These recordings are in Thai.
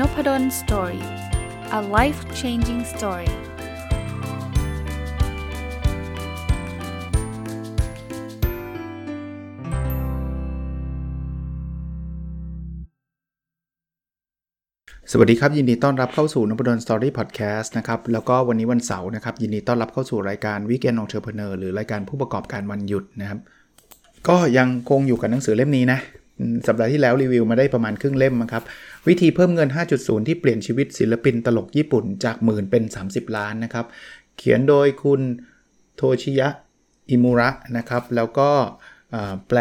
Nopadol Story a life changing story สวัสดีครับ ยินดีต้อนรับเข้าสู่นพดล Story Podcast นะครับ แล้วก็วันนี้วันเสาร์นะครับ ยินดีต้อนรับเข้าสู่รายการ Weekend Entrepreneur หรือรายการผู้ประกอบการวันหยุดนะครับ ก็ยังคงอยู่กับหนังสือเล่มนี้นะ สัปดาห์ที่แล้วรีวิวมาได้ประมาณครึ่งเล่มนะครับ วิธีเพิ่มเงิน 5.0 ที่เปลี่ยนชีวิตศิลปินตลกญี่ปุ่นจากหมื่นเป็น 30 ล้านนะครับ เขียนโดยคุณโทชิยะอิมุระนะครับ แล้วก็แปล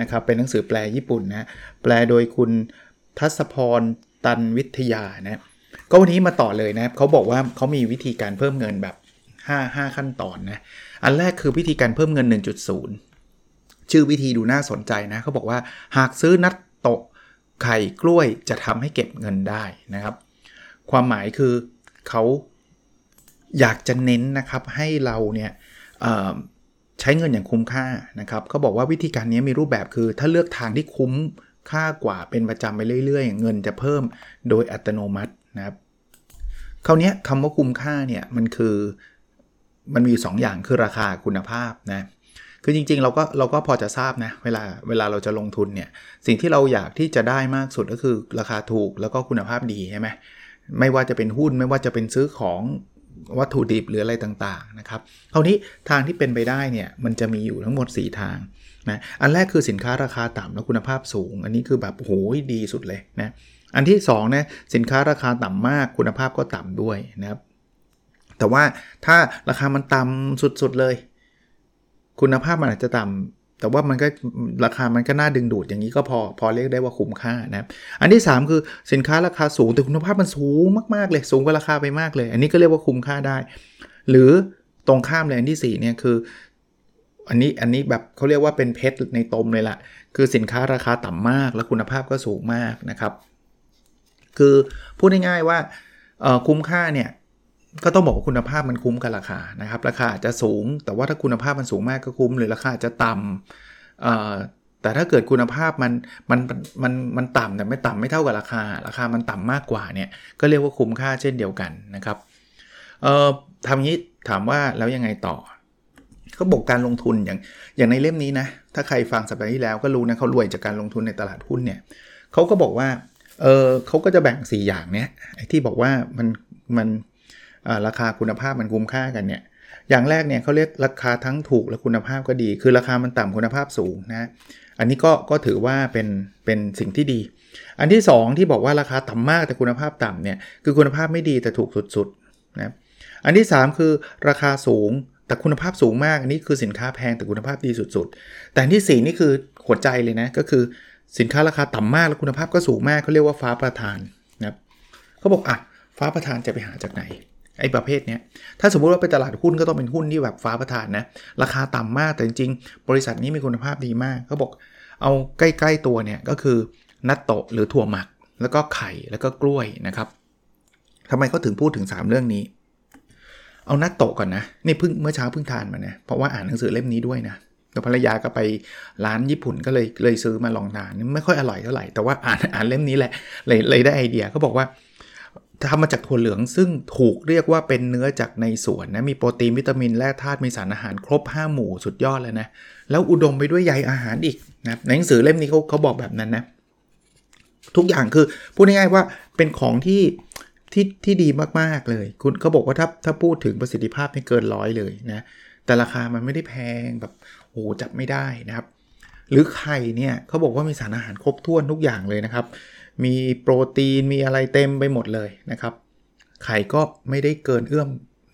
นะครับ เป็นหนังสือแปลญี่ปุ่นนะ แปลโดยคุณทัศพรตันวิทยานะ ก็วันนี้มาต่อเลยนะเขาบอกว่าเขามีวิธีการเพิ่มเงินแบบ 5 5 ขั้นตอนนะ อันแรกคือวิธีการเพิ่มเงิน 1.0 ชื่อวิธีดูน่าสนใจนะเขาบอกว่าหากซื้อนัตโตะไข่กล้วยจะทำให้เก็บเงินได้นะครับ ความหมายคือเขาอยากจะเน้นนะครับให้เราเนี่ยใช้เงินอย่างคุ้มค่านะครับเขาบอกว่าวิธีการนี้มีรูปแบบคือถ้าเลือกทางที่คุ้มค่ากว่าเป็นประจำไปเรื่อย ๆ เงินจะเพิ่มโดยอัตโนมัตินะครับคราวนี้คำว่าคุ้มค่าเนี่ยมันคือมันมี2ออย่างคือราคาคุณภาพนะ คือจริงๆ เราก็เราก็พอจะทราบนะ เวลาเวลาเราจะลงทุนเนี่ย สิ่งที่เราอยากที่จะได้มากสุดก็คือราคาถูกแล้วก็คุณภาพดีใช่ไหมไม่ว่าจะเป็นหุ้นไม่ว่าจะเป็นซื้อของวัตถุดิบหรืออะไรต่างๆนะครับคราวนี้ทางที่เป็นไปได้เนี่ยมันจะมีอยู่ทั้งหมด 4 ทางนะอันแรกคือสินค้าราคาต่ำและคุณภาพสูง อันนี้คือแบบโหดีสุดเลยนะอันที่2นะสินค้าราคาต่ำมากคุณภาพก็ต่ำด้วยนะครับแต่ว่าถ้าราคามันต่ำสุดๆเลย คุณภาพมันอาจจะต่ำแต่ว่ามันก็ราคามันก็น่าดึงดูดอย่างนี้ก็พอพอเรียกได้ว่าคุ้มค่านะอันที่ 3 คือสินค้าราคาสูงแต่คุณภาพมันสูงมากๆเลยสูงกว่าราคาไปมากเลย อันนี้ก็เรียกว่าคุ้มค่าได้ หรือตรงข้ามเลยอันที่4เนี่ยคืออันนี้อันนี้แบบเขาเรียกว่าเป็นเพชรในตมเลยละ่ะ คือสินค้าราคาต่ำมาก และคุณภาพก็สูงมากนะครับ คือพูดง่ายๆว่าคุ้มค่าเนี่ย ก็ต้องบอกว่าคุณภาพมันคุ้มกับราคานะครับ ราคาจะสูง แต่ว่าถ้าคุณภาพมันสูงมากก็คุ้ม หรือราคาจะต่ำแต่ถ้าเกิดคุณภาพมันมันมันมันต่ำแต่ไม่ต่ำไม่เท่ากับราคา ราคามันต่ำมากกว่าเนี่ยก็เรียกว่าคุ้มค่าเช่นเดียวกันนะครับเอ่อทำงี้ถามว่าแล้วยังไงต่อเขาบอกการลงทุนอย่างอย่างในเล่มนี้นะถ้าใครฟังสัปดาห์ที่แล้วก็รู้นะเขารวยจากการลงทุนในตลาดหุ้นเนี่ยเขาก็บอกว่าเออเขาก็จะแบ่ง 4 อย่างเนี้ยไอ้ที่บอกว่ามันมัน ราคาคุณภาพมันคุ้มค่ากันเนี่ยอย่างแรกเนี่ยเขาเรียกราคาทั้งถูกและคุณภาพก็ดี คือราคามันต่ำคุณภาพสูงนะอันนี้ก็ก็ถือว่าเป็นเป็นสิ่งที่ดี อันที่ 2 ที่บอกว่าราคาต่ำมากแต่คุณภาพต่ำเนี่ยคือคุณภาพไม่ดีแต่ถูกสุดๆนะอันที่ 3 คือราคาสูงแต่คุณภาพสูงมากอันนี้คือสินค้าแพงแต่คุณภาพดีสุด ๆ แต่ที่ 4 นี่คือหัวใจเลยนะก็คือสินค้าราคาต่ำมากและคุณภาพก็สูงมากเขาเรียกว่าฟ้าประทานนะครับเขาบอกอะฟ้าประทานจะไปหาจากไหน ไอ้ประเภทเนี้ย ถ้าสมมุติว่าไปตลาดหุ้นก็ต้องเป็นหุ้นที่แบบฟ้าประทานนะ ราคาต่ำมากแต่จริงๆ บริษัทนี้มีคุณภาพดีมากเขาบอกเอาใกล้ๆตัวเนี่ยก็คือนัตโตะหรือถั่วหมัก แล้วก็ไข่แล้วก็กล้วยนะครับทำไมเขาถึงพูดถึง 3 เรื่องนี้ เอานัตโตะก่อนนะ นี่เพิ่งเมื่อเช้าเพิ่งทานมานะเพราะว่าอ่านหนังสือเล่มนี้ด้วยนะแต่ภรรยาก็ไปร้านญี่ปุ่นก็เลยเลยซื้อมาลองทานไม่ค่อยอร่อยเท่าไหร่แต่ว่าอ่านอ่านเล่มนี้แหละเลยเลยได้ไอเดียเขาบอกว่า ทำมาจากถั่วเหลืองซึ่งถูกเรียกว่าเป็นเนื้อจากในสวนนะมีโปรตีนวิตามินแร่ธาตุมีสารอาหารครบ 5 หมู่สุดยอดเลยนะ แล้วอุดมไปด้วยใยอาหารอีกนะในหนังสือเล่มนี้เขาเขาบอกแบบนั้นนะ ทุกอย่างคือพูดง่ายๆว่าเป็นของที่ที่ที่ดีมากๆเลย คุณเขาบอกว่าถ้าถ้าพูดถึงประสิทธิภาพไม่เกินร้อยเลยนะ แต่ราคามันไม่ได้แพงแบบโอ้จับไม่ได้นะครับ หรือไข่เนี่ยเขาบอกว่ามีสารอาหารครบถ้วนทุกอย่างเลยนะครับ มีโปรตีนมีอะไรเต็มไปหมดเลยนะครับ ไข่ก็ไม่ได้เกินเอื้อม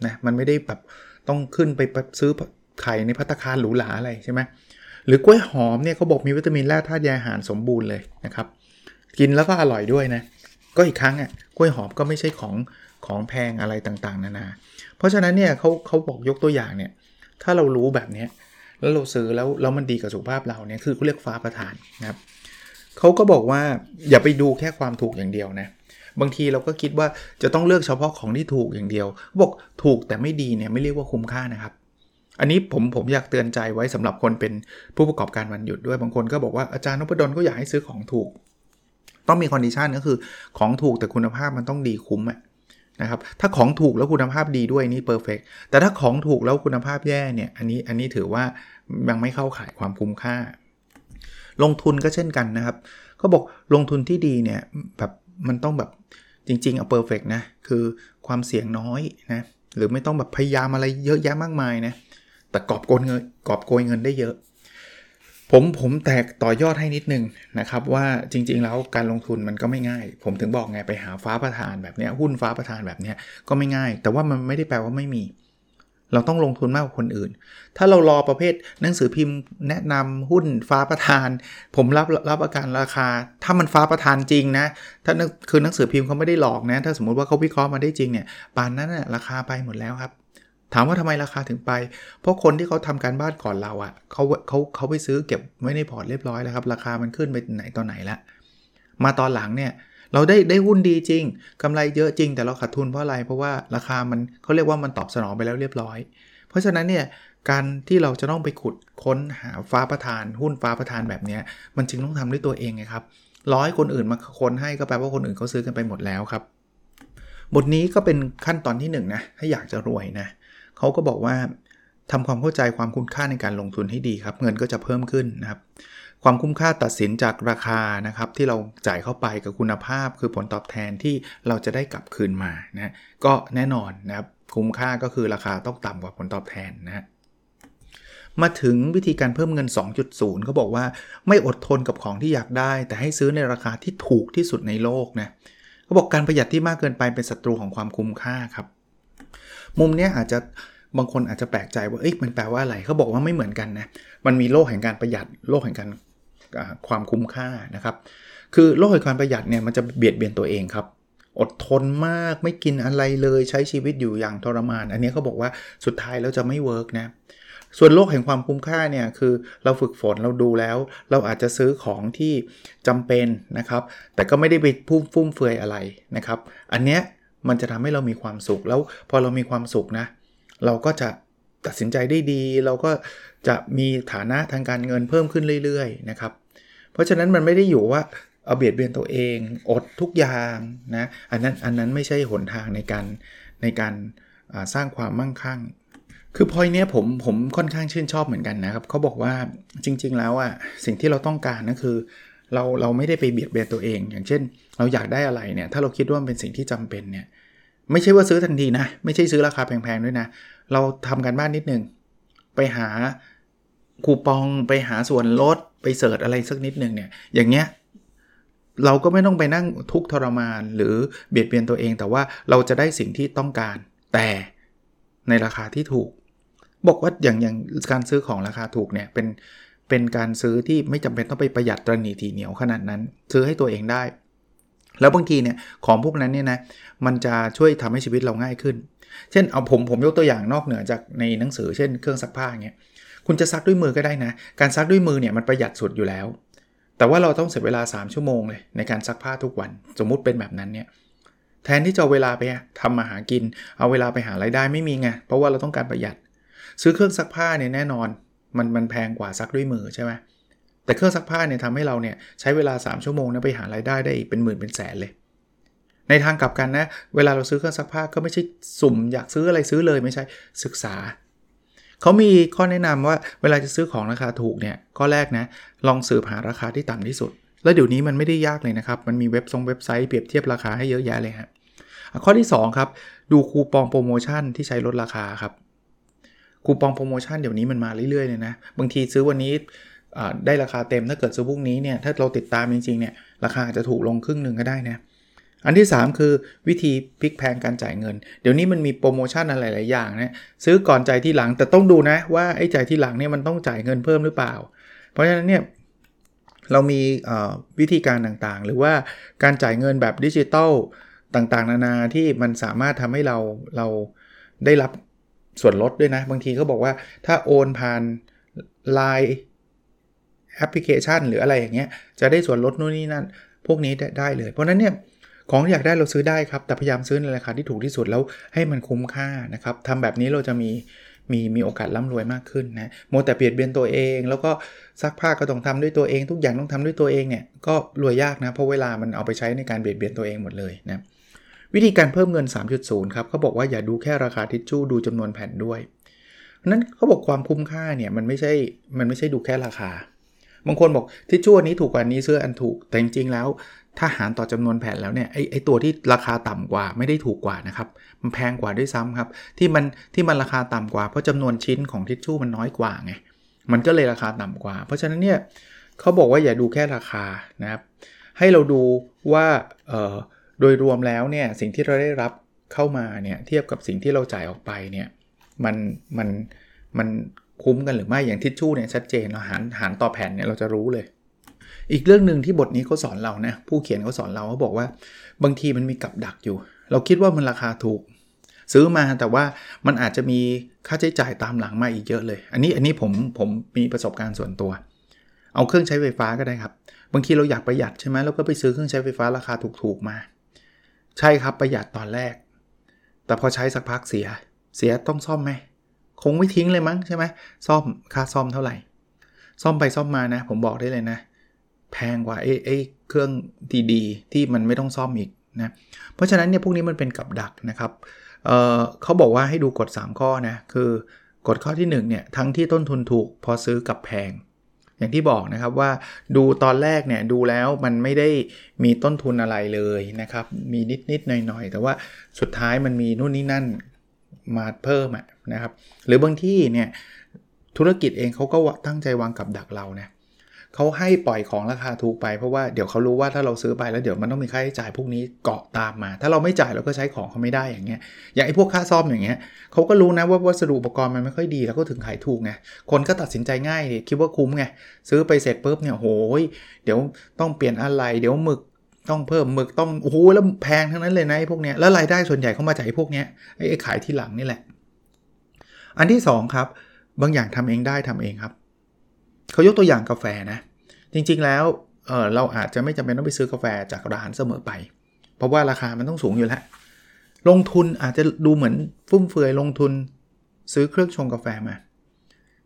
นะมันไม่ได้แบบต้องขึ้นไปซื้อไข่ในพัตคารหรูหราอะไรใช่ไหมหรือกล้วยหอมเนี่ยเขาบอกมีวิตามินแร่ธาตุยอาหารสมบูรณ์เลยนะครับ กินแล้วก็อร่อยด้วยนะ ก็อีกครั้งอะกล้วยหอมก็ไม่ใช่ของของแพงอะไรต่างๆ นานา เพราะฉะนั้นเนี่ยเขาเขาบอกยกตัวอย่างเนี่ย ถ้าเรารู้แบบนี้แล้วเราซื้อแล้วแล้วมันดีกับสุขภาพเราเนี่ยคือเขาเรียกฟ้าประทานนะครับ เขาก็บอกว่าอย่าไปดูแค่ความถูกอย่างเดียวนะ บางทีเราก็คิดว่าจะต้องเลือกเฉพาะของที่ถูกอย่างเดียว บอกถูกแต่ไม่ดีเนี่ยไม่เรียกว่าคุ้มค่านะครับ อันนี้ผมผมอยากเตือนใจไว้สำหรับคนเป็นผู้ประกอบการวันหยุดด้วยบางคนก็บอกว่าอาจารย์นพดลก็อยากให้ซื้อของถูก ต้องมี condition ก็คือของถูกแต่คุณภาพมันต้องดีคุ้มนะครับถ้าของถูกแล้วคุณภาพดีด้วยนี่ perfect แต่ถ้าของถูกแล้วคุณภาพแย่เนี่ยอันนี้อันนี้ถือว่ายังไม่เข้าข่ายความคุ้มค่า ลงทุนก็เช่นกันนะครับเขาบอกลงทุนที่ดีเนี่ยแบบมันต้องแบบจริงๆเอา perfect นะคือความเสี่ยงน้อยนะหรือไม่ต้องแบบพยายามอะไรเยอะแยะมากมายนะแต่กอบโกยเงินกอบโกยเงินได้เยอะ ผมผมแตกต่อยอดให้นิดนึงนะครับว่าจริง ๆ แล้วการลงทุนมันก็ไม่ง่าย ผมถึงบอกไงไปหาฟ้าประธานแบบนี้หุ้นฟ้าประธานแบบนี้ก็ไม่ง่าย แต่ว่ามันไม่ได้แปลว่าไม่มี เราต้องลงทุนมากกว่าคนอื่น ถ้าเรารอประเภทหนังสือพิมพ์แนะนำหุ้นฟ้าประธาน ผมรับรับประกันราคา ถ้ามันฟ้าประธานจริงนะ ถ้าคือหนังสือพิมพ์เขาไม่ได้หลอกนะ ถ้าสมมติว่าเขาวิเคราะห์มาได้จริงเนี่ยป่านนั้นนะราคาไปหมดแล้วครับ ถามว่าทำไมราคาถึงไป เพราะคนที่เขาทำการบ้านก่อนเราอะ่ะเขาเขาเขาไปซื้อเก็บไว้ในพอร์ตเรียบร้อยแล้วครับ ราคามันขึ้นไปไหนตอนไหนละ มาตอนหลังเนี่ย เราได้ได้หุ้นดีจริงกำไรเยอะจริง แต่เราขาดทุนเพราะอะไร เพราะว่าราคามันเขาเรียกว่ามันตอบสนองไปแล้วเรียบร้อย เพราะฉะนั้นเนี่ยการที่เราจะต้องไปขุดค้นหาฟ้าประธาน หุ้นฟ้าประธานแบบนี้มันจึงต้องทำด้วยตัวเองไงครับร้อยคนอื่นมาค้นให้ก็แปลว่าคนอื่นเขาซื้อกันไปหมดแล้วครับบทนี้ก็เป็นขั้นตอนที่1นนะถ้าอยากจะรวยนะเขาก็บอกว่าทำความเข้าใจความคุ้มค่าในการลงทุนให้ดีครับ เงินก็จะเพิ่มขึ้นนะครับ ความคุ้มค่าตัดสินจากราคานะครับที่เราจ่ายเข้าไปกับคุณภาพ คือผลตอบแทนที่เราจะได้กลับคืนมานะก็แน่นอนนะครับคุ้มค่าก็คือราคาต้องต่ำกว่าผลตอบแทนนะมาถึงวิธีการเพิ่มเงิน 2.0เขาบอกว่าไม่อดทนกับของที่อยากได้ แต่ให้ซื้อในราคาที่ถูกที่สุดในโลกนะเขาบอกการประหยัดที่มากเกินไปเป็นศัตรูของความคุ้มค่าครับ มุมนี้อาจจะบางคนอาจจะแปลกใจว่าเอ๊ะมันแปลว่าอะไรเขาบอกว่าไม่เหมือนกันนะมันมีโลกแห่งการประหยัดโลกแห่งการ ความคุ้มค่านะครับ คือโลกแห่งการประหยัดเนี่ยมันจะเบียดเบียนตัวเองครับ อดทนมากไม่กินอะไรเลยใช้ชีวิตอยู่อย่างทรมาน อันนี้เขาบอกว่าสุดท้ายแล้วจะไม่เวิร์กนะส่วนโลกแห่งความคุ้มค่าเนี่ยคือเราฝึกฝนเราดูแล้ว เราอาจจะซื้อของที่จำเป็นนะครับ แต่ก็ไม่ได้ไปพุ่มฟุ่มเฟือยอะไรนะครับ อันเนี้ยมันจะทำให้เรามีความสุขแล้วพอเรามีความสุขนะเราก็จะตัดสินใจได้ดี เราก็จะมีฐานะทางการเงินเพิ่มขึ้นเรื่อยๆนะครับ เพราะฉะนั้นมันไม่ได้อยู่ว่าเอาเบียดเบียนตัวเองอดทุกอย่างนะอันนั้นอันนั้นไม่ใช่หนทางในการในการสร้างความมั่งคั่ง คือพอยเนี้ยผมผมค่อนข้างชื่นชอบเหมือนกันนะครับเขาบอกว่าจริง ๆ แล้วอะสิ่งที่เราต้องการก็คือ เราเราไม่ได้ไปเบียดเบียนตัวเอง อย่างเช่น เราอยากได้อะไรเนี่ยถ้าเราคิดว่ามันเป็นสิ่งที่จำเป็นเนี่ยไม่ใช่ว่าซื้อทันทีนะ ไม่ใช่ซื้อราคาแพงๆด้วยนะ เราทำกันบ้านนิดนึง ไปหา คูปองไปหาส่วนลดไปเสิร์ชอะไรสักนิดหนึ่งเนี่ยอย่างเงี้ยเราก็ไม่ต้องไปนั่งทุกทรมานหรือเบียดเบียนตัวเอง แต่ว่าเราจะได้สิ่งที่ต้องการ แต่ในราคาที่ถูก บอกว่าอย่างอย่างการซื้อของราคาถูกเนี่ยเป็นเป็นการซื้อที่ไม่จำเป็นต้องไปประหยัดตรณีทีเหนียวขนาดนั้น ซื้อให้ตัวเองได้ แล้วบางทีเนี่ยของพวกนั้นเนี่ยนะมันจะช่วยทำให้ชีวิตเราง่ายขึ้น เช่นเอาผมผมยกตัวอย่างนอกเหนือจากในหนังสือเช่นเครื่องซักผ้าเงี้ย คุณจะซักด้วยมือก็ได้นะ การซักด้วยมือเนี่ยมันประหยัดสุดอยู่แล้ว แต่ว่าเราต้องเสียเวลา 3 ชั่วโมงเลยในการซักผ้าทุกวัน สมมุติเป็นแบบนั้นเนี่ย แทนที่จะเอาเวลาไปทำมาหากิน เอาเวลาไปหาไรายได้ไม่มีไง เพราะว่าเราต้องการประหยัด ซื้อเครื่องซักผ้าเนี่ยแน่นอน มันมันแพงกว่าซักด้วยมือใช่ไหมแต่เครื่องซักผ้าเนี่ยทำให้เราเนี่ยใช้เวลา 3 ชั่วโมงนะไปหาไรายได้ได้เป็นหมื่นเป็นแสนเลย ในทางกลับกันนะ เวลาเราซื้อเครื่องซักผ้าก็ไม่ใช่สุ่มอยากซื้ออะไรซื้อเลยไม่ใช่ศึกษา เขามีข้อแนะนำว่าเวลาจะซื้อของราคาถูกเนี่ยข้อแรกนะลองสืบหาราคาที่ต่ำที่สุด แล้วเดี๋ยวนี้มันไม่ได้ยากเลยนะครับ มันมีเว็บทรงเว็บไซต์เปรียบเทียบราคาให้เยอะแยะเลยครับข้อที่ 2 ครับ ดูคูปองโปรโมชั่นที่ใช้ลดราคาครับคูปองโปรโมชั่นเดี๋ยวนี้มันมาเรื่อยๆเลยนะ บางทีซื้อวันนี้ได้ราคาเต็มถ้าเกิดซื้อพรุ่งนี้เนี่ยถ้าเราติดตามจริงๆเนี่ยราคาจะถูกลงครึ่งหนึ่งก็ได้นะ อันที่ 3 คือวิธีพลิกแพลงการจ่ายเงิน เดี๋ยวนี้มันมีโปรโมชั่นอะไรหลายอย่างนะซื้อก่อนจ่ายทีหลังแต่ต้องดูนะว่าไอ้จ่ายทีหลังเนี่ยมันต้องจ่ายเงินเพิ่มหรือเปล่า เพราะฉะนั้นเนี่ยเรามีวิธีการต่างๆ หรือว่าการจ่ายเงินแบบดิจิตอลต่างๆ นานาที่มันสามารถทำให้เราเราได้รับส่วนลดด้วยนะ บางทีเขาบอกว่าถ้าโอนผ่าน Line แอปพลิเคชัน หรืออะไรอย่างเงี้ยจะได้ส่วนลดนู่นนี่นั่น พวกนี้ได้เลย เพราะนั้นเนี่ย ของอยากได้เราซื้อได้ครับ แต่พยายามซื้อในราคาที่ถูกที่สุดแล้วให้มันคุ้มค่านะครับทำแบบนี้เราจะมีมีมีโอกาสร่ำรวยมากขึ้นนะโมแต่เบียดเบียนตัวเอง แล้วก็ซักผ้าก็ต้องทำด้วยตัวเอง ทุกอย่างต้องทำด้วยตัวเองเนี่ยก็รวยยากนะ เพราะเวลามันเอาไปใช้ในการเบียดเบียนตัวเองหมดเลยนะวิธีการเพิ่มเงิน 3.0 ครับเขาบอกว่าอย่าดูแค่ราคาทิชชู่ดูจำนวนแผ่นด้วยนั้นเขาบอกความคุ้มค่าเนี่ยมันไม่ใช่มันไม่ใช่ดูแค่ราคา บางคนบอกทิชชู่อันนี้ถูกกว่านี้เสื้ออันถูกแต่จริงๆแล้ว ถ้าหารต่อจำนวนแผ่นแล้วเนี่ยไอไอตัวที่ราคาต่ำกว่าไม่ได้ถูกกว่านะครับ มันแพงกว่าด้วยซ้ำครับ ที่มันที่มันราคาต่ำกว่าเพราะจำนวนชิ้นของทิชชู่มันน้อยกว่าไงมันก็เลยราคาต่ำกว่า เพราะฉะนั้นเนี่ยเขาบอกว่าอย่าดูแค่ราคานะครับให้เราดูว่าเอ่อโดยรวมแล้วเนี่ยสิ่งที่เราได้รับเข้ามาเนี่ยเทียบกับสิ่งที่เราจ่ายออกไปเนี่ยมันมันมันคุ้มกันหรือไม่อย่างทิชชู่เนี่ยชัดเจนเราหารหารต่อแผ่นเนี่ยเราจะรู้เลย อีกเรื่องหนึ่งที่บทนี้เขาสอนเรานะผู้เขียนเขาสอนเราเขาบอกว่า บางทีมันมีกับดักอยู่ เราคิดว่ามันราคาถูก ซื้อมาแต่ว่ามันอาจจะมีค่าใช้จ่ายตามหลังมาอีกเยอะเลย อันนี้อันนี้ผมผมมีประสบการณ์ส่วนตัว เอาเครื่องใช้ไฟฟ้าก็ได้ครับ บางทีเราอยากประหยัดใช่ไหมเราก็ไปซื้อเครื่องใช้ไฟฟ้าราคาถูกๆมา ใช่ครับประหยัดตอนแรก แต่พอใช้สักพักเสีย เสียต้องซ่อมไหมคงไม่ทิ้งเลยมั้งใช่ไหมซ่อมค่าซ่อมเท่าไหร่ ซ่อมไปซ่อมมานะ ผมบอกได้เลยนะ แพงกว่าไอ้ไอ้เครื่องดีๆที่มันไม่ต้องซ่อมอีกนะเพราะฉะนั้นเนี่ยพวกนี้มันเป็นกับดักนะครับเเขาบอกว่าให้ดูกฎ 3 ข้อนะคือกฎข้อที่1เนี่ยทั้งที่ต้นทุนถูกพอซื้อกับแพง อย่างที่บอกนะครับว่าดูตอนแรกเนี่ยดูแล้วมันไม่ได้มีต้นทุนอะไรเลยนะครับ มีนิดๆหน่อยๆ แต่ว่าสุดท้ายมันมีนู่นนี่นั่นมาเพิ่มนะครับ หรือบางที่เนี่ยธุรกิจเองเขาก็ตั้งใจวางกับดักเรานะเขาให้ปล่อยของราคาถูกไปเพราะว่าเดี๋ยวเขารู้ว่าถ้าเราซื้อไปแล้วเดี๋ยวมันต้องมีค่าใช้จ่ายพวกนี้เกาะตามมา ถ้าเราไม่จ่ายเราก็ใช้ของเขาไม่ได้อย่างเงี้ยอย่างไอ้พวกค่าซ่อมอย่างเงี้ยเขาก็รู้นะว่าวัสดุอุปกรณ์มันไม่ค่อยดีแล้วก็ถึงขายถูกไงคนก็ตัดสินใจง่ายคิดว่าคุ้มไงซื้อไปเสร็จปุ๊บเนี่ยโหยเดี๋ยวต้องเปลี่ยนอะไรเดี๋ยวหมึกต้องเพิ่มหมึกต้องโอ้โหแล้วแพงทั้งนั้นเลยนะไอ้พวกเนี้ยแล้วรายได้ส่วนใหญ่เขามาจากไอ้พวกเนี้ยไอ้ขายที่หลังนี่แหละ อันที่2ครับบางอย่างทำเองได้ทำเองครับ เขายกตัวอย่างกาแฟนะ จริงๆแล้วเเราอาจจะไม่จำเป็นต้องไปซื้อกาแฟจากร้านเสมอไป เพราะว่าราคามันต้องสูงอยู่แล้ว ลงทุนอาจจะดูเหมือนฟุ่มเฟือยลงทุนซื้อเครื่องชงกาแฟมา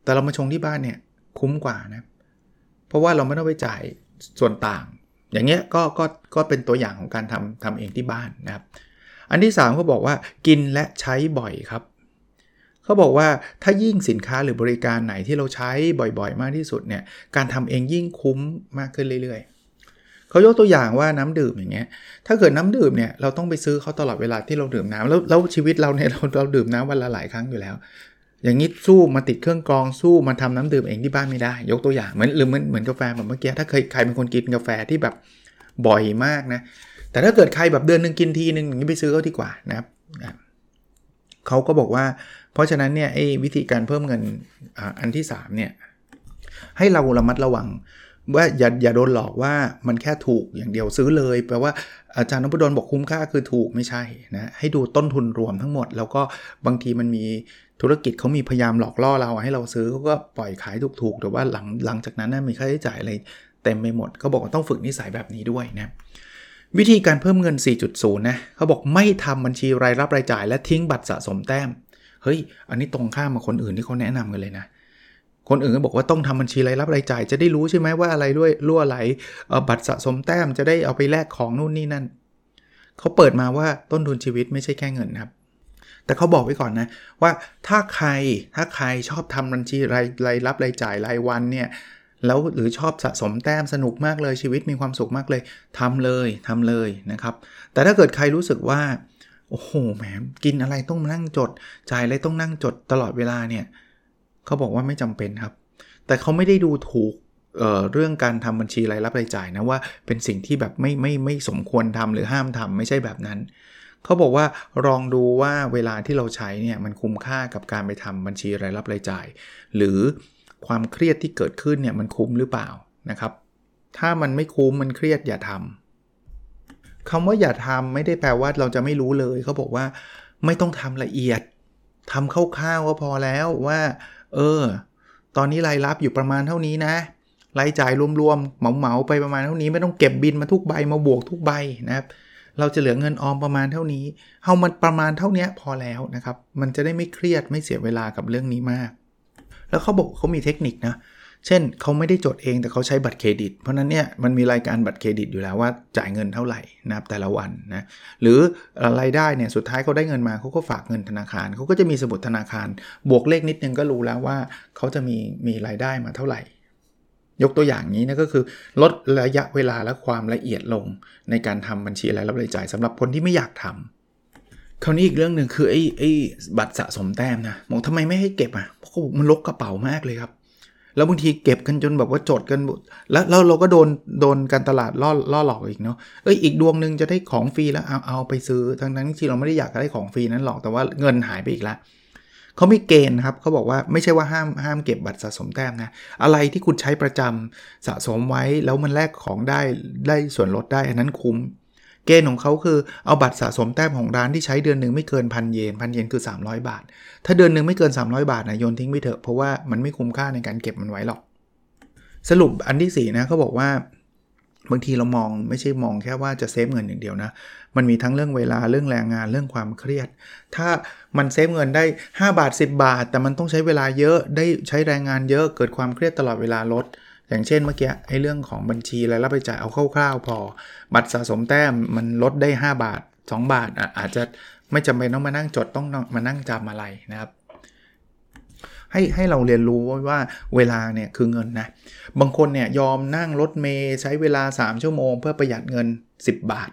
แต่เรามาชงที่บ้านเนี่ยคุ้มกว่านะ เพราะว่าเราไม่ต้องไปจ่ายส่วนต่าง อย่างเงี้ยก็ก็ก็เป็นตัวอย่างของการทำทำเองที่บ้านนะครับ อันที่3เขาบอกว่ากินและใช้บ่อยครับ เขาบอกว่าถ้ายิ่งสินค้าหรือบริการไหนที่เราใช้บ่อยๆ มากที่สุดเนี่ยการทำเองยิ่งคุ้มมากขึ้นเรื่อยๆเขายกตัวอย่างว่าน้ำดื่มอย่างเงี้ยถ้าเกิดน้ำดื่มเนี่ยเราต้องไปซื้อเขาตลอดเวลาที่เราดื่มน้ำแล้วแล้วชีวิตเราเนี่ยเราเราดื่มน้ำวันละหลายครั้งอยู่แล้ว อย่างนี้สู้มาติดเครื่องกรองสู้มาทำน้ำดื่มเองที่บ้านไม่ได้ ยกตัวอย่างเหมือนหรือเหมือนเหมือนกาแฟแบบเมื่อกี้ถ้าเคยใครเป็นคนกินกาแฟที่แบบบ่อยมากนะแต่ถ้าเกิดใครแบบเดือนหนึ่งกินทีหนึ่งอย่างนี้ไปซื้อเขาดีกว่านะครับเขาก็บอกว่า เพราะฉะนั้นเนี่ยไอ้วิธีการเพิ่มเงินอันที่3เนี่ยให้เราระมัดระวังว่าอย่าอย่าโดนหลอกว่ามันแค่ถูกอย่างเดียวซื้อเลยแปลว่าอาจารย์นพดลบอกคุ้มค่าคือถูกไม่ใช่นะให้ดูต้นทุนรวมทั้งหมด แล้วก็บางทีมันมีธุรกิจเขามีพยายามหลอกล่อเราให้เราซื้อเขาก็ปล่อยขายถูกๆแต่ว่าหลังหลังจากนั้นมีค่าใช้จ่ายอะไรเต็มไปหมดเขาบอกว่าต้องฝึกนิสัยแบบนี้ด้วยนะวิธีการเพิ่มเงิน 4.0 นะเขาบอกไม่ทำบัญชีรายรับรายจ่าย และทิ้งบัตรสะสมแต้ม เฮ้ย อันนี้ตรงข้ามมาคนอื่นที่เขาแนะนำกันเลยนะ คนอื่นก็บอกว่าต้องทำบัญชีรายรับรายจ่าย จะได้รู้ใช่ไหมว่าอะไรด้วยรั่วไหลบัตรสะสมแต้มจะได้เอาไปแลกของนู่นนี่นั่นเขาเปิดมาว่าต้นทุนชีวิตไม่ใช่แค่เงินครับ แต่เขาบอกไว้ก่อนนะ ว่าถ้าใครถ้าใครชอบทำบัญชีรายรายรับรายจ่ายรายวันเนี่ยแล้วหรือชอบสะสมแต้มสนุกมากเลยชีวิตมีความสุขมากเลยทำเลยทำเลยนะครับ แต่ถ้าเกิดใครรู้สึกว่า โอ้โหแหมกินอะไรต้องมานั่งจด จ่ายอะไรต้องนั่งจดตลอดเวลาเนี่ยเขาบอกว่าไม่จำเป็นครับ แต่เขาไม่ได้ดูถูกเเรื่องการทำบัญชีรายรับรายจ่ายนะว่าเป็นสิ่งที่แบบไม่ไม่ไม่สมควรทำหรือห้ามทำไม่ใช่แบบนั้นเขาบอกว่าลองดูว่าเวลาที่เราใช้เนี่ยมันคุ้มค่ากับการไปทำบัญชีรายรับรายจ่าย หรือความเครียดที่เกิดขึ้นเนี่ยมันคุ้มหรือเปล่านะครับ ถ้ามันไม่คุ้มมันเครียดอย่าทำ คำว่าอย่าทำไม่ได้แปลว่าเราจะไม่รู้เลย เขาบอกว่าไม่ต้องทำละเอียดทำคร่าวๆก็พอแล้วว่า เออ ตอนนี้รายรับอยู่ประมาณเท่านี้นะรายจ่ายรวมๆเหมาๆไปประมาณเท่านี้ไม่ต้องเก็บบินมาทุกใบมาบวกทุกใบนะครับ เราจะเหลือเงินออมประมาณเท่านี้เอามันประมาณเท่านี้พอแล้วนะครับ มันจะได้ไม่เครียดไม่เสียเวลากับเรื่องนี้มาก แล้วเขาบอกเขามีเทคนิคนะเช่นเขาไม่ได้จดเองแต่เขาใช้บัตรเครดิต เพราะนั้นเนี่ยมันมีรายการบัตรเครดิตอยู่แล้วว่าจ่ายเงินเท่าไหร่นะครับแต่ละวันนะหรือรายได้เนี่ยสุดท้ายเขาได้เงินมาเขาก็ฝากเงินธนาคารเขาก็จะมีสมุดธนาคาร บวกเลขนิดนึงก็รู้แล้วว่าเขาจะมีมีรายได้มาเท่าไหร่ ยกตัวอย่างนี้นะก็คือลดระยะเวลาและความละเอียดลงในการทำบัญชีรายรับรายจ่ายสำหรับคนที่ไม่อยากทำคราวนี้อีกเรื่องหนึ่งคือไอ้ไอ้บัตรสะสมแต้มนะบอกทำไมไม่ให้เก็บอะเพราะมันลกกระเป๋ามากเลยครับ แล้วบางทีเก็บกันจนแบบว่าจดกัน แล้วแล้วเราก็โดนโดนการตลาดล่อล่อหลอกอีกเนาะเอ้ยอีกดวงหนึ่งจะได้ของฟรีแล้วเอาเอาไปซื้อทั้งนั้นที่เราไม่ได้อยากได้ของฟรีนั้นหรอกแต่ว่าเงินหายไปอีกล้วเขาไม่เกณฑ์ครับเขาบอกว่าไม่ใช่ว่าห้ามห้ามเก็บบัตรสะสมแต้มนะอะไรที่คุณใช้ประจำสะสมไว้แล้วมันแลกของได้ได้ส่วนลดได้อันนั้นคุ้ม เกณฑ์ของเขาคือเอาบัตรสะสมแต้มของร้านที่ใช้เดือนหนึ่งไม่เกินพันเยนพันเยนคือ 300 บาท ถ้าเดือนหนึ่งไม่เกิน 300 บาทนะโยนทิ้งไปเถอะเพราะว่ามันไม่คุ้มค่าในการเก็บมันไว้หรอก สรุปอันที่4นะเขาบอกว่าบางทีเรามองไม่ใช่มองแค่ว่าจะ save เงินอย่างเดียวนะ มันมีทั้งเรื่องเวลาเรื่องแรงงานเรื่องความเครียด ถ้ามัน save เงินได้ 5 บาท 10 บาท แต่มันต้องใช้เวลาเยอะได้ใช้แรงงานเยอะเกิดความเครียดตลอดเวลาลด อย่างเช่นเมื่อกี้ไอ้เรื่องของบัญชีรายรับรายจ่ายเอาคร่าวๆพอ บัตรสะสมแต้มมันลดได้ 5 บาท 2 บาทอะอาจจะไม่จำเป็นต้องมานั่งจดต้องมานั่งจำอะไรนะครับ ให้ให้เราเรียนรู้ว่าเวลาเนี่ยคือเงินนะ บางคนเนี่ยยอมนั่งรถเมย์ใช้เวลา 3 ชั่วโมง เพื่อประหยัดเงิน 10 บาท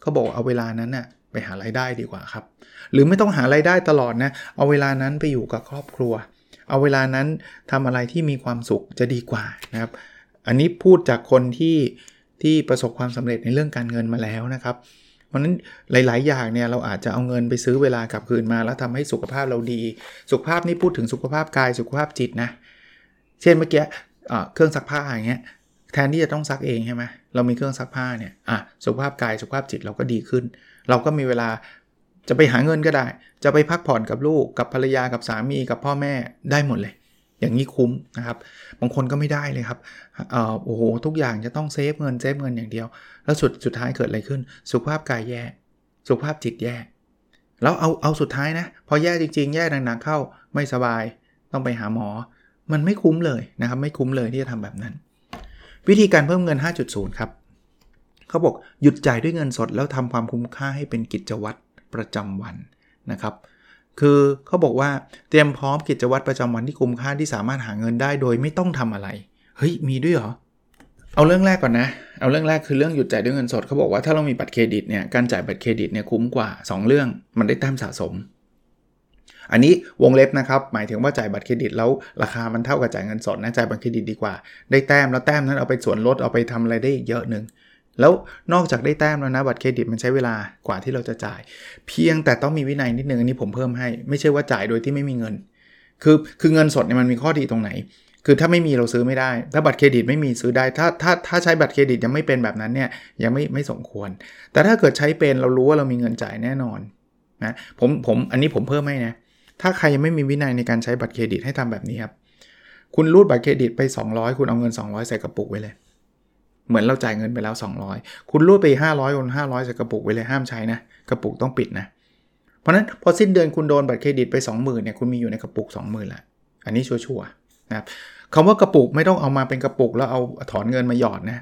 เขาบอกเอาเวลานั้นน่ะไปหารายได้ดีกว่าครับ หรือไม่ต้องหารายได้ตลอดนะ เอาเวลานั้นไปอยู่กับครอบครัว เอาเวลานั้นทำอะไรที่มีความสุขจะดีกว่านะครับ อันนี้พูดจากคนที่ที่ประสบความสำเร็จในเรื่องการเงินมาแล้วนะครับ เพราะนั้นหลาย ๆ อย่างเนี่ยเราอาจจะเอาเงินไปซื้อเวลากลับคืนมา แล้วทำให้สุขภาพเราดี สุขภาพนี่พูดถึงสุขภาพกายสุขภาพจิตนะ เช่นเมื่อกี้เครื่องซักผ้าอย่างเงี้ยแทนที่จะต้องซักเองใช่ไหมเรามีเครื่องซักผ้าเนี่ยอะสุขภาพกายสุขภาพจิตเราก็ดีขึ้น เราก็มีเวลา จะไปหาเงินก็ได้ จะไปพักผ่อนกับลูกกับภรรยากับสามีกับพ่อแม่ได้หมดเลย อย่างนี้คุ้มนะครับ บางคนก็ไม่ได้เลยครับเอ่อโอ้โหทุกอย่างจะต้องเซฟเงินเซฟเงินอย่างเดียว แล้วสุดสุดท้ายเกิดอะไรขึ้น สุขภาพกายแย่ สุขภาพจิตแย่ แล้วเอาเอาสุดท้ายนะ พอแย่จริงๆ แย่หนักๆเข้าไม่สบาย ต้องไปหาหมอ มันไม่คุ้มเลยนะครับ ไม่คุ้มเลยที่จะทำแบบนั้น วิธีการเพิ่มเงิน 5.0 ครับเขาบอกหยุดจ่ายด้วยเงินสดแล้วทำความคุ้มค่าให้เป็นกิจวัตร ประจำวันนะครับ คือเขาบอกว่าเตรียมพร้อมกิจวัตรประจำวันที่คุ้มค่าที่สามารถหาเงินได้โดยไม่ต้องทำอะไร เฮ้ย มีด้วยเหรอ เอาเรื่องแรกก่อนนะ เอาเรื่องแรกคือเรื่องหยุดจ่ายด้วยเงินสดเขาบอกว่าถ้าเรามีบัตรเครดิตเนี่ย การจ่ายบัตรเครดิตเนี่ยคุ้มกว่า 2 เรื่อง มันได้แต้มสะสม อันนี้วงเล็บนะครับ หมายถึงว่าจ่ายบัตรเครดิตแล้วราคามันเท่ากับจ่ายเงินสดนะ จ่ายบัตรเครดิตดีกว่า ได้แต้มแล้วแต้มนั้นเอาไปส่วนลด เอาไปทำอะไรได้อีกเยอะหนึ่ง แล้วนอกจากได้แต้มแล้วนะบัตรเครดิตมันใช้เวลากว่าที่เราจะจ่าย เพียงแต่ต้องมีวินัยนิดนึงอันนี้ผมเพิ่มให้ ไม่ใช่ว่าจ่ายโดยที่ไม่มีเงิน คือคือเงินสดเนี่ยมันมีข้อดีตรงไหน คือถ้าไม่มีเราซื้อไม่ได้ ถ้าบัตรเครดิตไม่มีซื้อได้ ถ้าถ้าถ้าใช้บัตรเครดิตยังไม่เป็นแบบนั้นเนี่ยยังไม่ไม่สมควร แต่ถ้าเกิดใช้เป็นเรารู้ว่าเรามีเงินจ่ายแน่นอนนะผมผมอันนี้ผมเพิ่มให้นะถ้าใครยังไม่มีวินัยในการใช้บัตรเครดิตให้ทำแบบนี้ครับคุณรูดบัตรเครดิตไป 200 คุณเอาเงิน 200 ใส่กระปุกไว้เลย เหมือนเราจ่ายเงินไปแล้ว 200 คุณรูดไป 500คน500ใส่กระปุกไว้เลยห้ามใช้นะ กระปุกต้องปิดนะ เพราะนั้นพอสิ้นเดือนคุณโดนบัตรเครดิตไป 20,000เนี่ยคุณมีอยู่ในกระปุก 20,000ละอันนี้ชัวร์ๆนะครับคำว่ากระปุกไม่ต้องเอามาเป็นกระปุกแล้วเอาถอนเงินมาหยอดนะ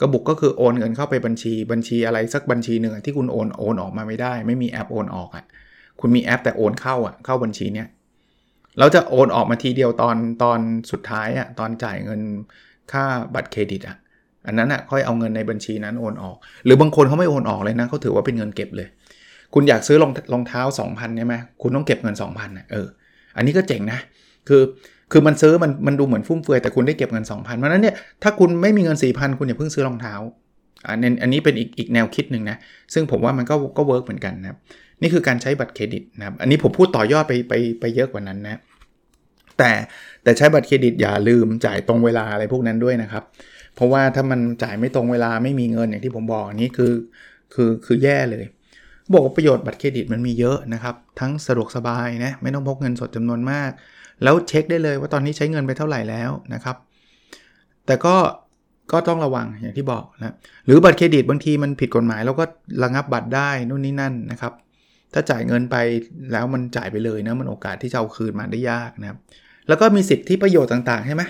กระปุกก็คือโอนเงินเข้าไปบัญชีบัญชีอะไรสักบัญชีหนึ่งที่คุณโอนโอนออกมาไม่ได้ ไม่มีแอปโอนออกอะ่ะคุณมีแอปแต่โอนเข้าอะ่ะเข้าบัญชีเนี้ยเราจะโอนออกมาทีเดียวตอนตอนสุดท้ายอะ่ะตอนจ่ายเงินค่าบัตรเครดิตอะ่ะ อันนั้นอะ่ะค่อยเอาเงินในบัญชีนั้นโอนออก หรือบางคนเขาไม่โอนออกเลยนะเขาถือว่าเป็นเงินเก็บเลย คุณอยากซื้อรองรองเท้า 2,000ใช่ไหมคุณต้องเก็บเงิน 2,000นะเอออันนี้ก็เจ๋งนะ คือคือมันซื้อมันมันดูเหมือนฟุ่มเฟือยแต่คุณได้เก็บเงิน 2,000เพราะนั้นเนี่ยถ้าคุณไม่มีเงิน 4,000 คุณอย่าเพิ่งซื้อรองเท้าอันนี้อันนี้เป็นอีกอีกแนวคิดหนึ่งนะ ซึ่งผมว่ามันก็ก็ work เหมือนกันนะครับ นี่คือการใช้บัตรเครดิตนะครับ อันนี้ผมพูดต่อยอดไปไปไปเยอะกว่านั้นนะ แต่แต่ใช้บัตรเครดิตอย่าลืมจ่ายตรงเวลาอะไรพวกนั้นด้วยนะครับ เพราะว่าถ้ามันจ่ายไม่ตรงเวลาไม่มีเงินอย่างที่ผมบอกอันนี้คือคือคือแย่เลยบอกว่าประโยชน์บัตรเครดิตมันมีเยอะนะครับ ทั้งสะดวกสบายนะไม่ต้องพกเงินสดจำนวนมาก แล้วเช็คได้เลยว่าตอนนี้ใช้เงินไปเท่าไหร่แล้วนะครับ แต่ก็ก็ต้องระวังอย่างที่บอกนะหรือบัตรเครดิตบางทีมันผิดกฎหมายเราก็ระงับบัตรได้นู่นนี่นั่นนะครับ ถ้าจ่ายเงินไปแล้วมันจ่ายไปเลยนะมันโอกาสที่จะเอาคืนมาได้ยากนะครับ แล้วก็มีสิทธิประโยชน์ต่างๆใช่ไหม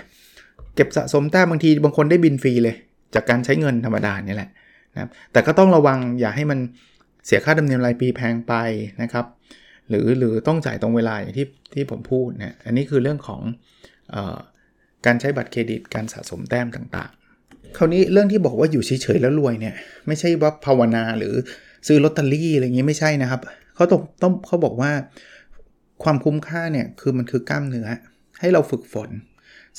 เก็บสะสมแต้มบางทีบางคนได้บินฟรีเลย จากการใช้เงินธรรมดานี่แหละนะครับแต่ก็ต้องระวังอย่าให้มันเสียค่าธรรมเนียมรายปีแพงไปนะครับ หรือหรือต้องจ่ายตรงเวลาอย่างที่ที่ผมพูดนะอันนี้คือเรื่องของออการใช้บัตรเครดิต การสะสมแต้มต่างๆ คราวนี้เรื่องที่บอกว่าอยู่เฉยๆแล้วรวยเนี่ยไม่ใช่ว่าภาวนาหรือซื้อลอตเตอรี่อะไรเงี้ไม่ใช่นะครับเขาต้องต้องเขาบอกว่าความคุ้มค่าเนี่ยคือมันคือกล้ามเนื้อให้เราฝึกฝน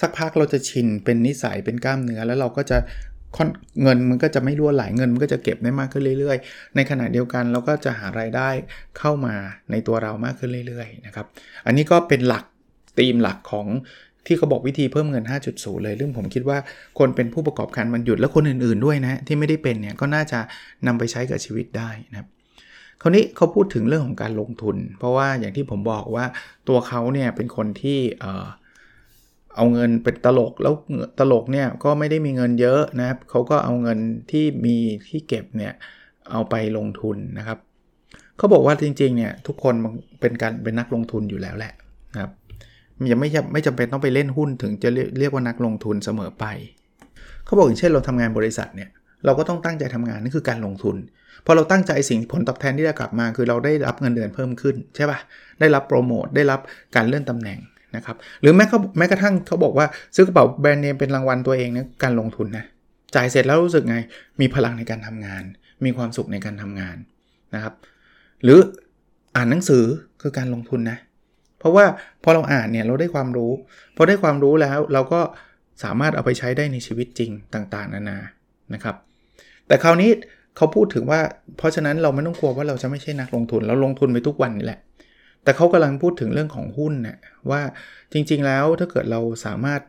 สักพักเราจะชินเป็นนิสัยเป็นกล้ามเนื้อแล้วเราก็จะเงินมันก็จะไม่รั่วไหลเงินมันก็จะเก็บได้มากขึ้นเรื่อย ๆ ในขณะเดียวกันเราก็จะหารายได้เข้ามาในตัวเรามากขึ้นเรื่อยๆนะครับอันนี้ก็เป็นหลักธีมหลักของที่เขาบอกวิธีเพิ่มเงิน 5.0 เลยเรื่องผมคิดว่าคนเป็นผู้ประกอบการมันหยุดและคนอื่นๆด้วยนะที่ไม่ได้เป็นเนี่ยก็น่าจะนำไปใช้กับชีวิตได้นะครับคราวนี้เขาพูดถึงเรื่องของการลงทุน เพราะว่าอย่างที่ผมบอกว่าตัวเขาเนี่ยเป็นคนที่เอ เอาเงินเป็นตลกแล้วตลกเนี่ยก็ไม่ได้มีเงินเยอะนะครับเขาก็เอาเงินที่มีที่เก็บเนี่ยเอาไปลงทุนนะครับเขาบอกว่าจริงๆเนี่ยทุกคนเป็นการเป็นนักลงทุนอยู่แล้วแหละนะครับยังไม่ไม่จำเป็นต้องไปเล่นหุ้นถึงจะเรียกว่านักลงทุนเสมอไปเขาบอกอย่างเช่นเราทำงานบริษัทเนี่ยเราก็ต้องตั้งใจทำงานนี่นคือการลงทุนพอเราตั้งใจสิ่งผลตอบแทนที่จะกลับมา คือเราได้รับเงินเดือนเพิ่มขึ้นใช่ปะ่ะได้รับโปรโมทได้รับการเลื่อนตำแหน่ง นะครับหรือแม้แม้กระทั่งเขาบอกว่าซื้อกระเป๋าแบรนด์เนมเป็นรางวัลตัวเองนี่ยการลงทุนนะจ่ายเสร็จแล้วรู้สึกไงมีพลังในการทำงาน มีความสุขในการทำงานนะครับหรืออ่านหนังสือคือการลงทุนนะเพราะว่าพอเราอ่านเนี่ยเราได้ความรู้พอได้ความรู้แล้วเราก็สามารถเอาไปใช้ได้ในชีวิตจริงต่างๆ นานานะครับ แต่คราวนี้เขาพูดถึงว่า เพราะฉะนั้นเราไม่ต้องกลัวว่าเราจะไม่ใช่นักลงทุน เราลงทุนไปทุกวันนี่แหละ แต่เขากำลังพูดถึงเรื่องของหุ้นนะว่าจริงๆแล้วถ้าเกิดเราสามารถ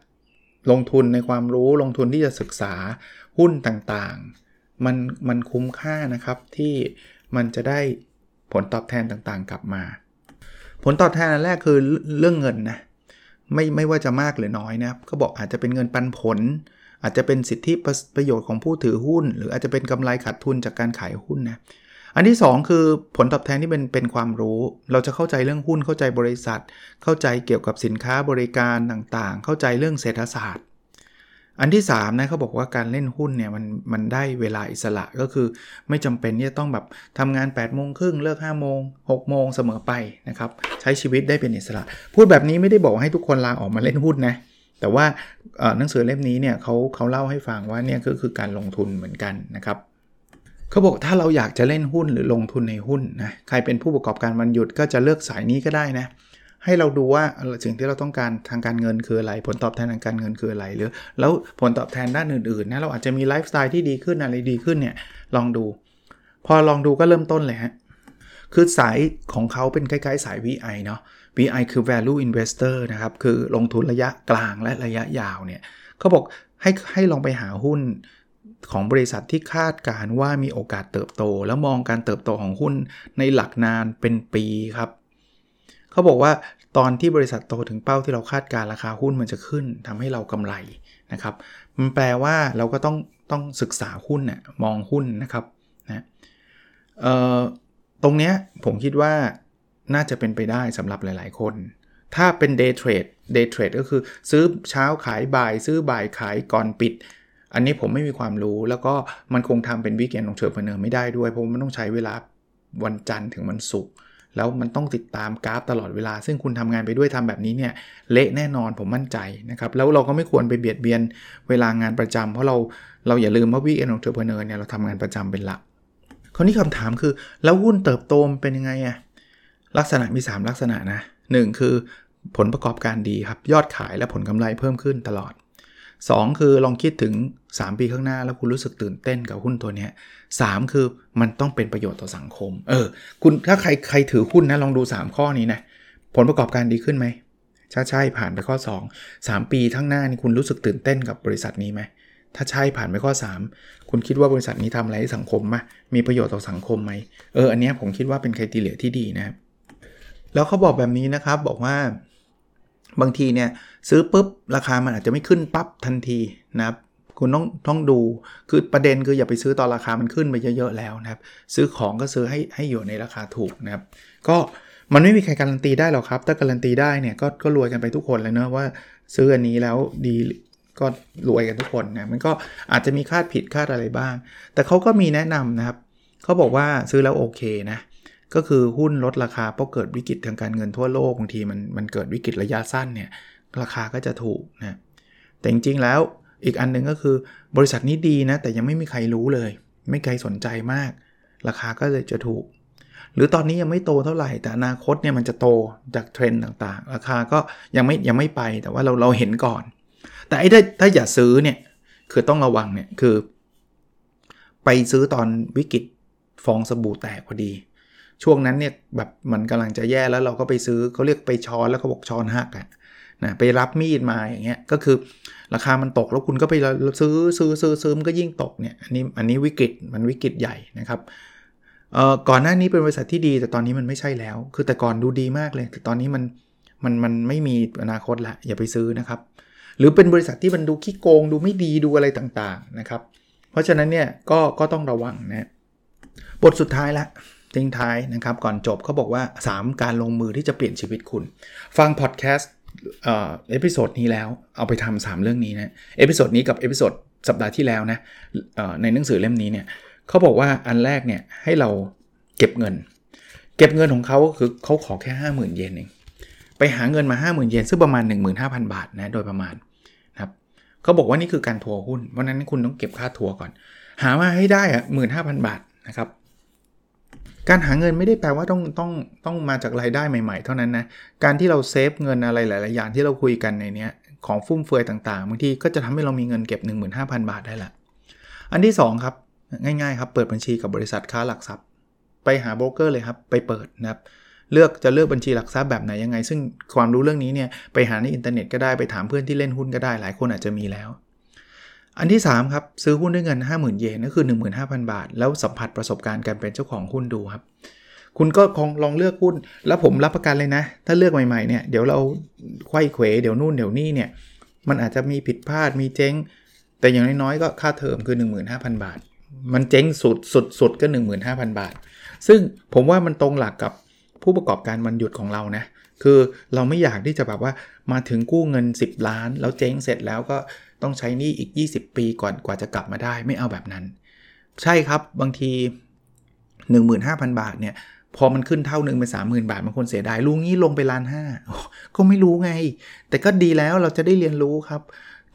ลงทุนในความรู้ลงทุนที่จะศึกษาหุ้นต่างๆ มันมันคุ้มค่านะครับที่มันจะได้ผลตอบแทนต่างๆ กลับมา ผลตอบแทนอันแรกคือเรื่องเงินนะไม่ไม่ว่าจะมากหรือน้อยนะก็บอกอาจจะเป็นเงินปันผล อาจจะเป็นสิทธิประโยชน์ของผู้ถือหุ้น หรืออาจจะเป็นกำไรขาดทุนจากการขายหุ้นนะ อันที่ 2 คือผลตอบแทนที่เป็นเป็นความรู้ เราจะเข้าใจเรื่องหุ้นเข้าใจบริษัท เข้าใจเกี่ยวกับสินค้าบริการต่างๆ เข้าใจเรื่องเศรษฐศาสตร์ อันที่3นะเขาบอกว่าการเล่นหุ้นเนี่ยมันมันได้เวลาอิสระก็คือไม่จำเป็นที่จะต้องแบบทำงาน8ปดโมงครึ่งเลิก5้าโมงหกโมงเสมอไปนะครับใช้ชีวิตได้เป็นอิสระ พูดแบบนี้ไม่ได้บอกให้ทุกคนลาออกมาเล่นหุ้นนะแต่ว่าหนังสือเล่มนี้เนี่ยเขาเขาเล่าให้ฟังว่าเนี่ยก็คือการลงทุนเหมือนกันนะครับ เขาบอกถ้าเราอยากจะเล่นหุ้นหรือลงทุนในหุ้นนะใครเป็นผู้ประกอบการวันหยุดก็จะเลือกสายนี้ก็ได้นะให้เราดูว่าสิ่งที่เราต้องการทางการเงินคืออะไร ผลตอบแทนทางการเงินคืออะไรหรือ แล้วผลตอบแทนด้านอื่นๆนะเราอาจจะมีไลฟ์สไตล์ที่ดีขึ้นอะไรดีขึ้นเนี่ยลองดู พอลองดูก็เริ่มต้นเลยฮะคือสายของเขาเป็นคล้ายๆ สาย VI เนาะ VI คือ value investor นะครับ คือลงทุนระยะกลางและระยะยาวเนี่ยเขาบอกให้ให้ลองไปหาหุ้น ของบริษัทที่คาดการว่ามีโอกาสเติบโต แล้วมองการเติบโตของหุ้นในหลักนานเป็นปีครับ เขาบอกว่าตอนที่บริษัทโตถึงเป้าที่เราคาดการราคาหุ้นมันจะขึ้นทำให้เรากำไรนะครับ มันแปลว่าเราก็ต้องต้องศึกษาหุ้นน่ยมองหุ้นนะครับนะตรงเนี้ยผมคิดว่าน่าจะเป็นไปได้สำหรับหลาย ๆ คน ถ้าเป็น day trade day trade ก็คือซื้อเช้าขายบ่าย ซื้อบ่ายขายก่อนปิด อันนี้ผมไม่มีความรู้แล้วก็มันคงทำเป็น weekend entrepreneur ไม่ได้ด้วย เพราะมันต้องใช้เวลาวันจันทร์ถึงวันศุกร์แล้วมันต้องติดตามกราฟตลอดเวลา ซึ่งคุณทำงานไปด้วยทำแบบนี้เนี่ยเละแน่นอนผมมั่นใจนะครับ แล้วเราก็ไม่ควรไปเบียดเบียนเวลางานประจำเพราะเราเราอย่าลืมว่า weekend entrepreneur เนี่ยเราทำงานประจำเป็นหลักคราวนี้คำถามคือแล้วหุ้นเติบโตเป็นยังไงอะลักษณะมี 3 ลักษณะนะ 1 คือผลประกอบการดีครับ ยอดขายและผลกำไรเพิ่มขึ้นตลอด 2 คือลองคิดถึง 3 ปีข้างหน้าแล้วคุณรู้สึกตื่นเต้นกับหุ้นตัวนี้3คือมันต้องเป็นประโยชน์ต่อสังคม เออ คุณถ้าใครใครถือหุ้นนะลองดู 3 ข้อนี้นะ ผลประกอบการดีขึ้นไหมถ้าใช่ผ่านไปข้อ 2 3 ปีข้างหน้านี่คุณรู้สึกตื่นเต้นกับบริษัทนี้ไหมถ้าใช่ผ่านไปข้อ 3 คุณคิดว่าบริษัทนี้ทำอะไรให้สังคมไหมมีประโยชน์ต่อสังคมไหมเอออันนี้ผมคิดว่าเป็นคุณทีเลียที่ดีนะครับแล้วเขาบอกแบบนี้นะครับบอกว่าบางทีเนี่ยซื้อปุ๊บราคามันอาจจะไม่ขึ้นปั๊บทันทีนะครับ คุณต้องต้องดูคือประเด็นคืออย่าไปซื้อตอนราคามันขึ้นไปเยอะๆแล้วนะครับ ซื้อของก็ซื้อให้ให้อยู่ในราคาถูกนะครับ ก็มันไม่มีใครการันตีได้หรอกครับ ถ้าการันตีได้เนี่ยก็ก็รวยกันไปทุกคนเลยเนะว่าซื้ออันนี้แล้วดีก็รวยกันทุกคนนะมันก็อาจจะมีคาดผิดคาดอะไรบ้าง แต่เขาก็มีแนะนำนะครับเขาบอกว่าซื้อแล้วโอเคนะก็คือหุ้นลดราคาเพราะเกิดวิกฤตทางการเงินทั่วโลกบางทีมันมันเกิดวิกฤตระยะสั้นเนี่ยราคาก็จะถูกนะแต่จริงๆแล้ว อีกอันหนึ่งก็คือบริษัทนี้ดีนะ แต่ยังไม่มีใครรู้เลย ไม่ใครสนใจมาก ราคาก็เลยจะถูก หรือตอนนี้ยังไม่โตเท่าไหร่ แต่อนาคตเนี่ยมันจะโตจากเทรนด์ต่างๆ ราคาก็ยังไม่ยังไม่ไปแต่ว่าเราเราเห็นก่อน แต่ไอ้ถ้าถ้าอย่าซื้อเนี่ยคือต้องระวังเนี่ยคือ ไปซื้อตอนวิกฤตฟองสบู่แตกพอดี ช่วงนั้นเนี่ยแบบมันกำลังจะแย่แล้วเราก็ไปซื้อเขาเรียกไปช้อนแล้วเขาบอกช้อนหักอะนะไปรับมีดมาอย่างเงี้ยก็คือ ราคามันตกแล้วคุณก็ไปซื้อซื้อซื้อซื้อมันก็ยิ่งตกเนี่ยอันนี้อันนี้วิกฤตมันวิกฤตใหญ่นะครับเอ่อก่อนหน้านี้เป็นบริษัทที่ดี แต่ตอนนี้มันไม่ใช่แล้ว คือแต่ก่อนดูดีมากเลย แต่ตอนนี้มันมันมันไม่มีอนาคตละอย่าไปซื้อนะครับ หรือเป็นบริษัทที่มันดูขี้โกง ดูไม่ดีดูอะไรต่างๆนะครับ เพราะฉะนั้นเนี่ยก็ก็ต้องระวังนะบทสุดท้ายละทิ้งท้ายนะครับ ก่อนจบเขาบอกว่า 3 การลงมือที่จะเปลี่ยนชีวิตคุณ ฟังพอดแคสต์ episode นี้แล้วเอาไปทำสามเรื่องนี้นะ episode นี้กับ episode สัปดาห์ที่แล้วนะในหนังสือเล่มนี้เนี่ยเขาบอกว่าอันแรกเนี่ยให้เราเก็บเงิน เก็บเงินของเขาคือเขาขอแค่ 50,000 เยนเองไปหาเงินมา 50,000 เยนซึ่งประมาณ 15,000 บาทนะโดยประมาณนะครับเขาบอกว่านี่คือการทัวร์หุ้นวันนั้นคุณต้องเก็บค่าทัวร์ก่อน หามาให้ได้อะหมื่นห้าพันบาทนะครับ การหาเงินไม่ได้แปลว่าต้องต้องต้องมาจากรายได้ใหม่ๆ เท่านั้นนะ การที่เราเซฟเงินอะไรหลายๆอย่างที่เราคุยกันในนี้ของฟุ่มเฟือยต่างๆบางทีก็จะทำให้เรามีเงินเก็บ 15,000 บาทได้ละ อันที่ 2 ครับง่ายๆครับเปิดบัญชีกับบริษัทค้าหลักทรัพย์ ไปหาโบรกเกอร์เลยครับไปเปิดนะครับเลือกจะเลือกบัญชีหลักทรัพย์แบบไหนยังไง ซึ่งความรู้เรื่องนี้เนี่ยไปหาในอินเทอร์เน็ตก็ได้ไปถามเพื่อนที่เล่นหุ้นก็ได้หลายคนอาจจะมีแล้ว อันที่ 3 ครับ ซื้อหุ้นด้วยเงิน 50,000 เยนก็คือ 15,000 บาท แล้วสัมผัสประสบการณ์การเป็นเจ้าของหุ้นดูครับ คุณก็คงลองเลือกหุ้น แล้วผมรับประกันเลยนะ ถ้าเลือกใหม่ๆเนี่ยเดี๋ยวเราไขว้เขวเดี๋ยวนู่นเดี๋ยวนี่เนี่ยมันอาจจะมีผิดพลาดมีเจ๊ง แต่อย่างน้อยๆก็ค่าเทอมคือ 15,000 บาท มันเจ๊งสุดสุดสุดก็ 15,000 บาท ซึ่งผมว่ามันตรงหลักกับผู้ประกอบการวันหยุดของเรานะคือเราไม่อยากที่จะแบบว่ามาถึงกู้เงิน 10 ล้าน แล้วเจ๊งเสร็จแล้วก็ ต้องใช้นี่อีก 20 ปีก่อนกว่าจะกลับมาได้ไม่เอาแบบนั้น ใช่ครับบางที 15,000 บาทเนี่ยพอมันขึ้นเท่าหนึ่งเป็น30,000บาทบางคนเสียดายลุงนี้ลงไปล้านห้าก็ไม่รู้ไง แต่ก็ดีแล้วเราจะได้เรียนรู้ครับ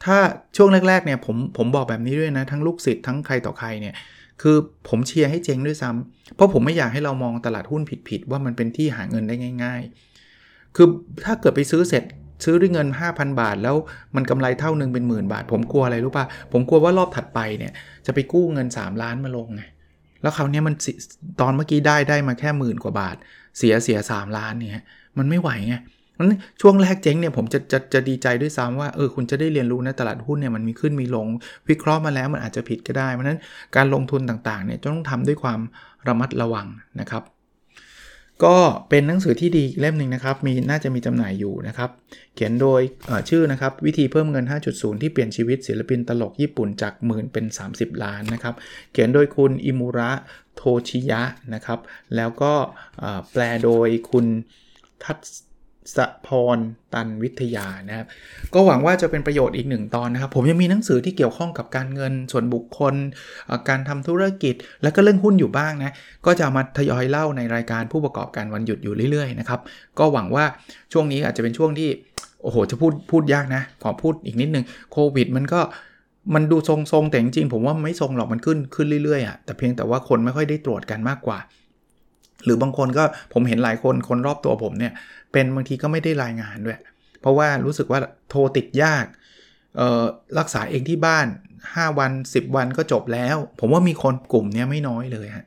ถ้าช่วงแรกๆเนี่ยผมผมบอกแบบนี้ด้วยนะ ทั้งลูกศิษย์ทั้งใครต่อใครเนี่ยคือผมเชียร์ให้เจ๊งด้วยซ้ำเพราะผมไม่อยากให้เรามองตลาดหุ้นผิดๆว่ามันเป็นที่หาเงินได้ง่าย ๆ คือถ้าเกิดไปซื้อเสร็จ ซื้อด้วยเงิน 5,000 บาท แล้วมันกำไรเท่านึงเป็นหมื่นบาท ผมกลัวอะไรรู้ป่ะ ผมกลัวว่ารอบถัดไปเนี่ยจะไปกู้เงิน 3 ล้านมาลงไงแล้วคราวนี้มันตอนเมื่อกี้ได้ได้มาแค่หมื่นกว่าบาท เสียเสีย 3 ล้านเนี่ยมันไม่ไหวไงนั้นช่วงแรกเจ๊งเนี่ยผมจะจะจะดีใจด้วยซ้ำว่าเออคุณจะได้เรียนรู้นะตลาดหุ้นเนี่ยมันมีขึ้นมีลง วิเคราะห์มาแล้วมันอาจจะผิดก็ได้เพราะนั้นการลงทุนต่างๆเนี่ยต้องทำด้วยความระมัดระวังนะครับ ก็เป็นหนังสือที่ดีเล่มหนึ่งนะครับ มีน่าจะมีจำหน่ายอยู่นะครับ เขียนโดยชื่อนะครับ วิธีเพิ่มเงิน 5.0 ที่เปลี่ยนชีวิตศิลปินตลกญี่ปุ่นจากหมื่นเป็น 30 ล้านนะครับ เขียนโดยคุณอิมูระโทชิยะนะครับ แล้วก็แปลโดยคุณทัศ สพรตันวิทยานะครับ ก็หวังว่าจะเป็นประโยชน์อีกหนึ่งตอนนะครับ ผมยังมีหนังสือที่เกี่ยวข้องกับการเงินส่วนบุคคล การทำธุรกิจ และก็เรื่องหุ้นอยู่บ้างนะ ก็จะมาทยอยเล่าในรายการผู้ประกอบการวันหยุดอยู่เรื่อยๆนะครับ ก็หวังว่าช่วงนี้อาจจะเป็นช่วงที่ โอ้โห จะพูดพูดยากนะ ขอพูดอีกนิดนึงโควิด มันก็มันดูทรงๆแต่จริงๆผมว่าไม่ทรงหรอกมันขึ้นขึ้นเรื่อยๆอะแต่เพียงแต่ว่าคนไม่ค่อยได้ตรวจกันมากกว่า หรือบางคนก็ผมเห็นหลายคนคนรอบตัวผมเนี่ยเป็นบางทีก็ไม่ได้รายงานด้วย เพราะว่ารู้สึกว่าโทรติดยากรักษาเองที่บ้าน 5 วัน 10 วันก็จบแล้ว ผมว่ามีคนกลุ่มนี้ไม่น้อยเลยฮะ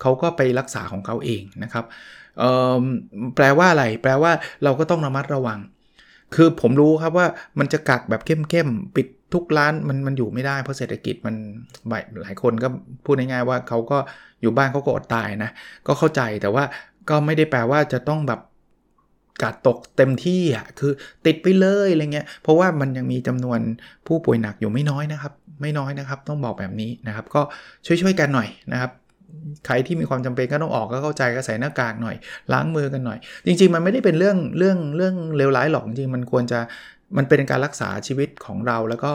เขาก็ไปรักษาของเขาเองนะครับแปลว่าอะไร แปลว่าเราก็ต้องระมัดระวัง คือผมรู้ครับว่ามันจะกักแบบเข้มๆ ปิด ทุกร้านมันมันอยู่ไม่ได้เพราะเศรษฐกิจมันหลายคนก็พูดง่ายๆว่าเขาก็อยู่บ้านเขาก็อดตายนะ ก็เข้าใจแต่ว่าก็ไม่ได้แปลว่าจะต้องแบบกาดตกเต็มที่อะคือติดไปเลยอะไรเงี้ยเพราะว่ามันยังมีจำนวนผู้ป่วยหนักอยู่ไม่น้อยนะครับ ไม่น้อยนะครับ ต้องบอกแบบนี้นะครับ ก็ช่วยๆกันหน่อยนะครับใครที่มีความจำเป็นก็ต้องออกก็เข้าใจก็ใส่หน้ากากหน่อย ล้างมือกันหน่อย จริง ๆ มันไม่ได้เป็นเรื่องเรื่องเรื่องเลวร้ายหรอกจริงๆมันควรจะ มันเป็นการรักษาชีวิตของเราแล้วก็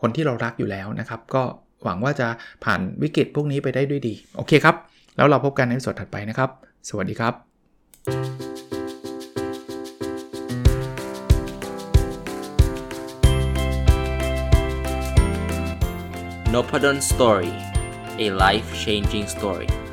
คนที่เรารักอยู่แล้วนะครับ ก็หวังว่าจะผ่านวิกฤตพวกนี้ไปได้ด้วยดี โอเคครับ แล้วเราพบกันในสดถัดไปนะครับ สวัสดีครับ n o p a d o n Story a life changing story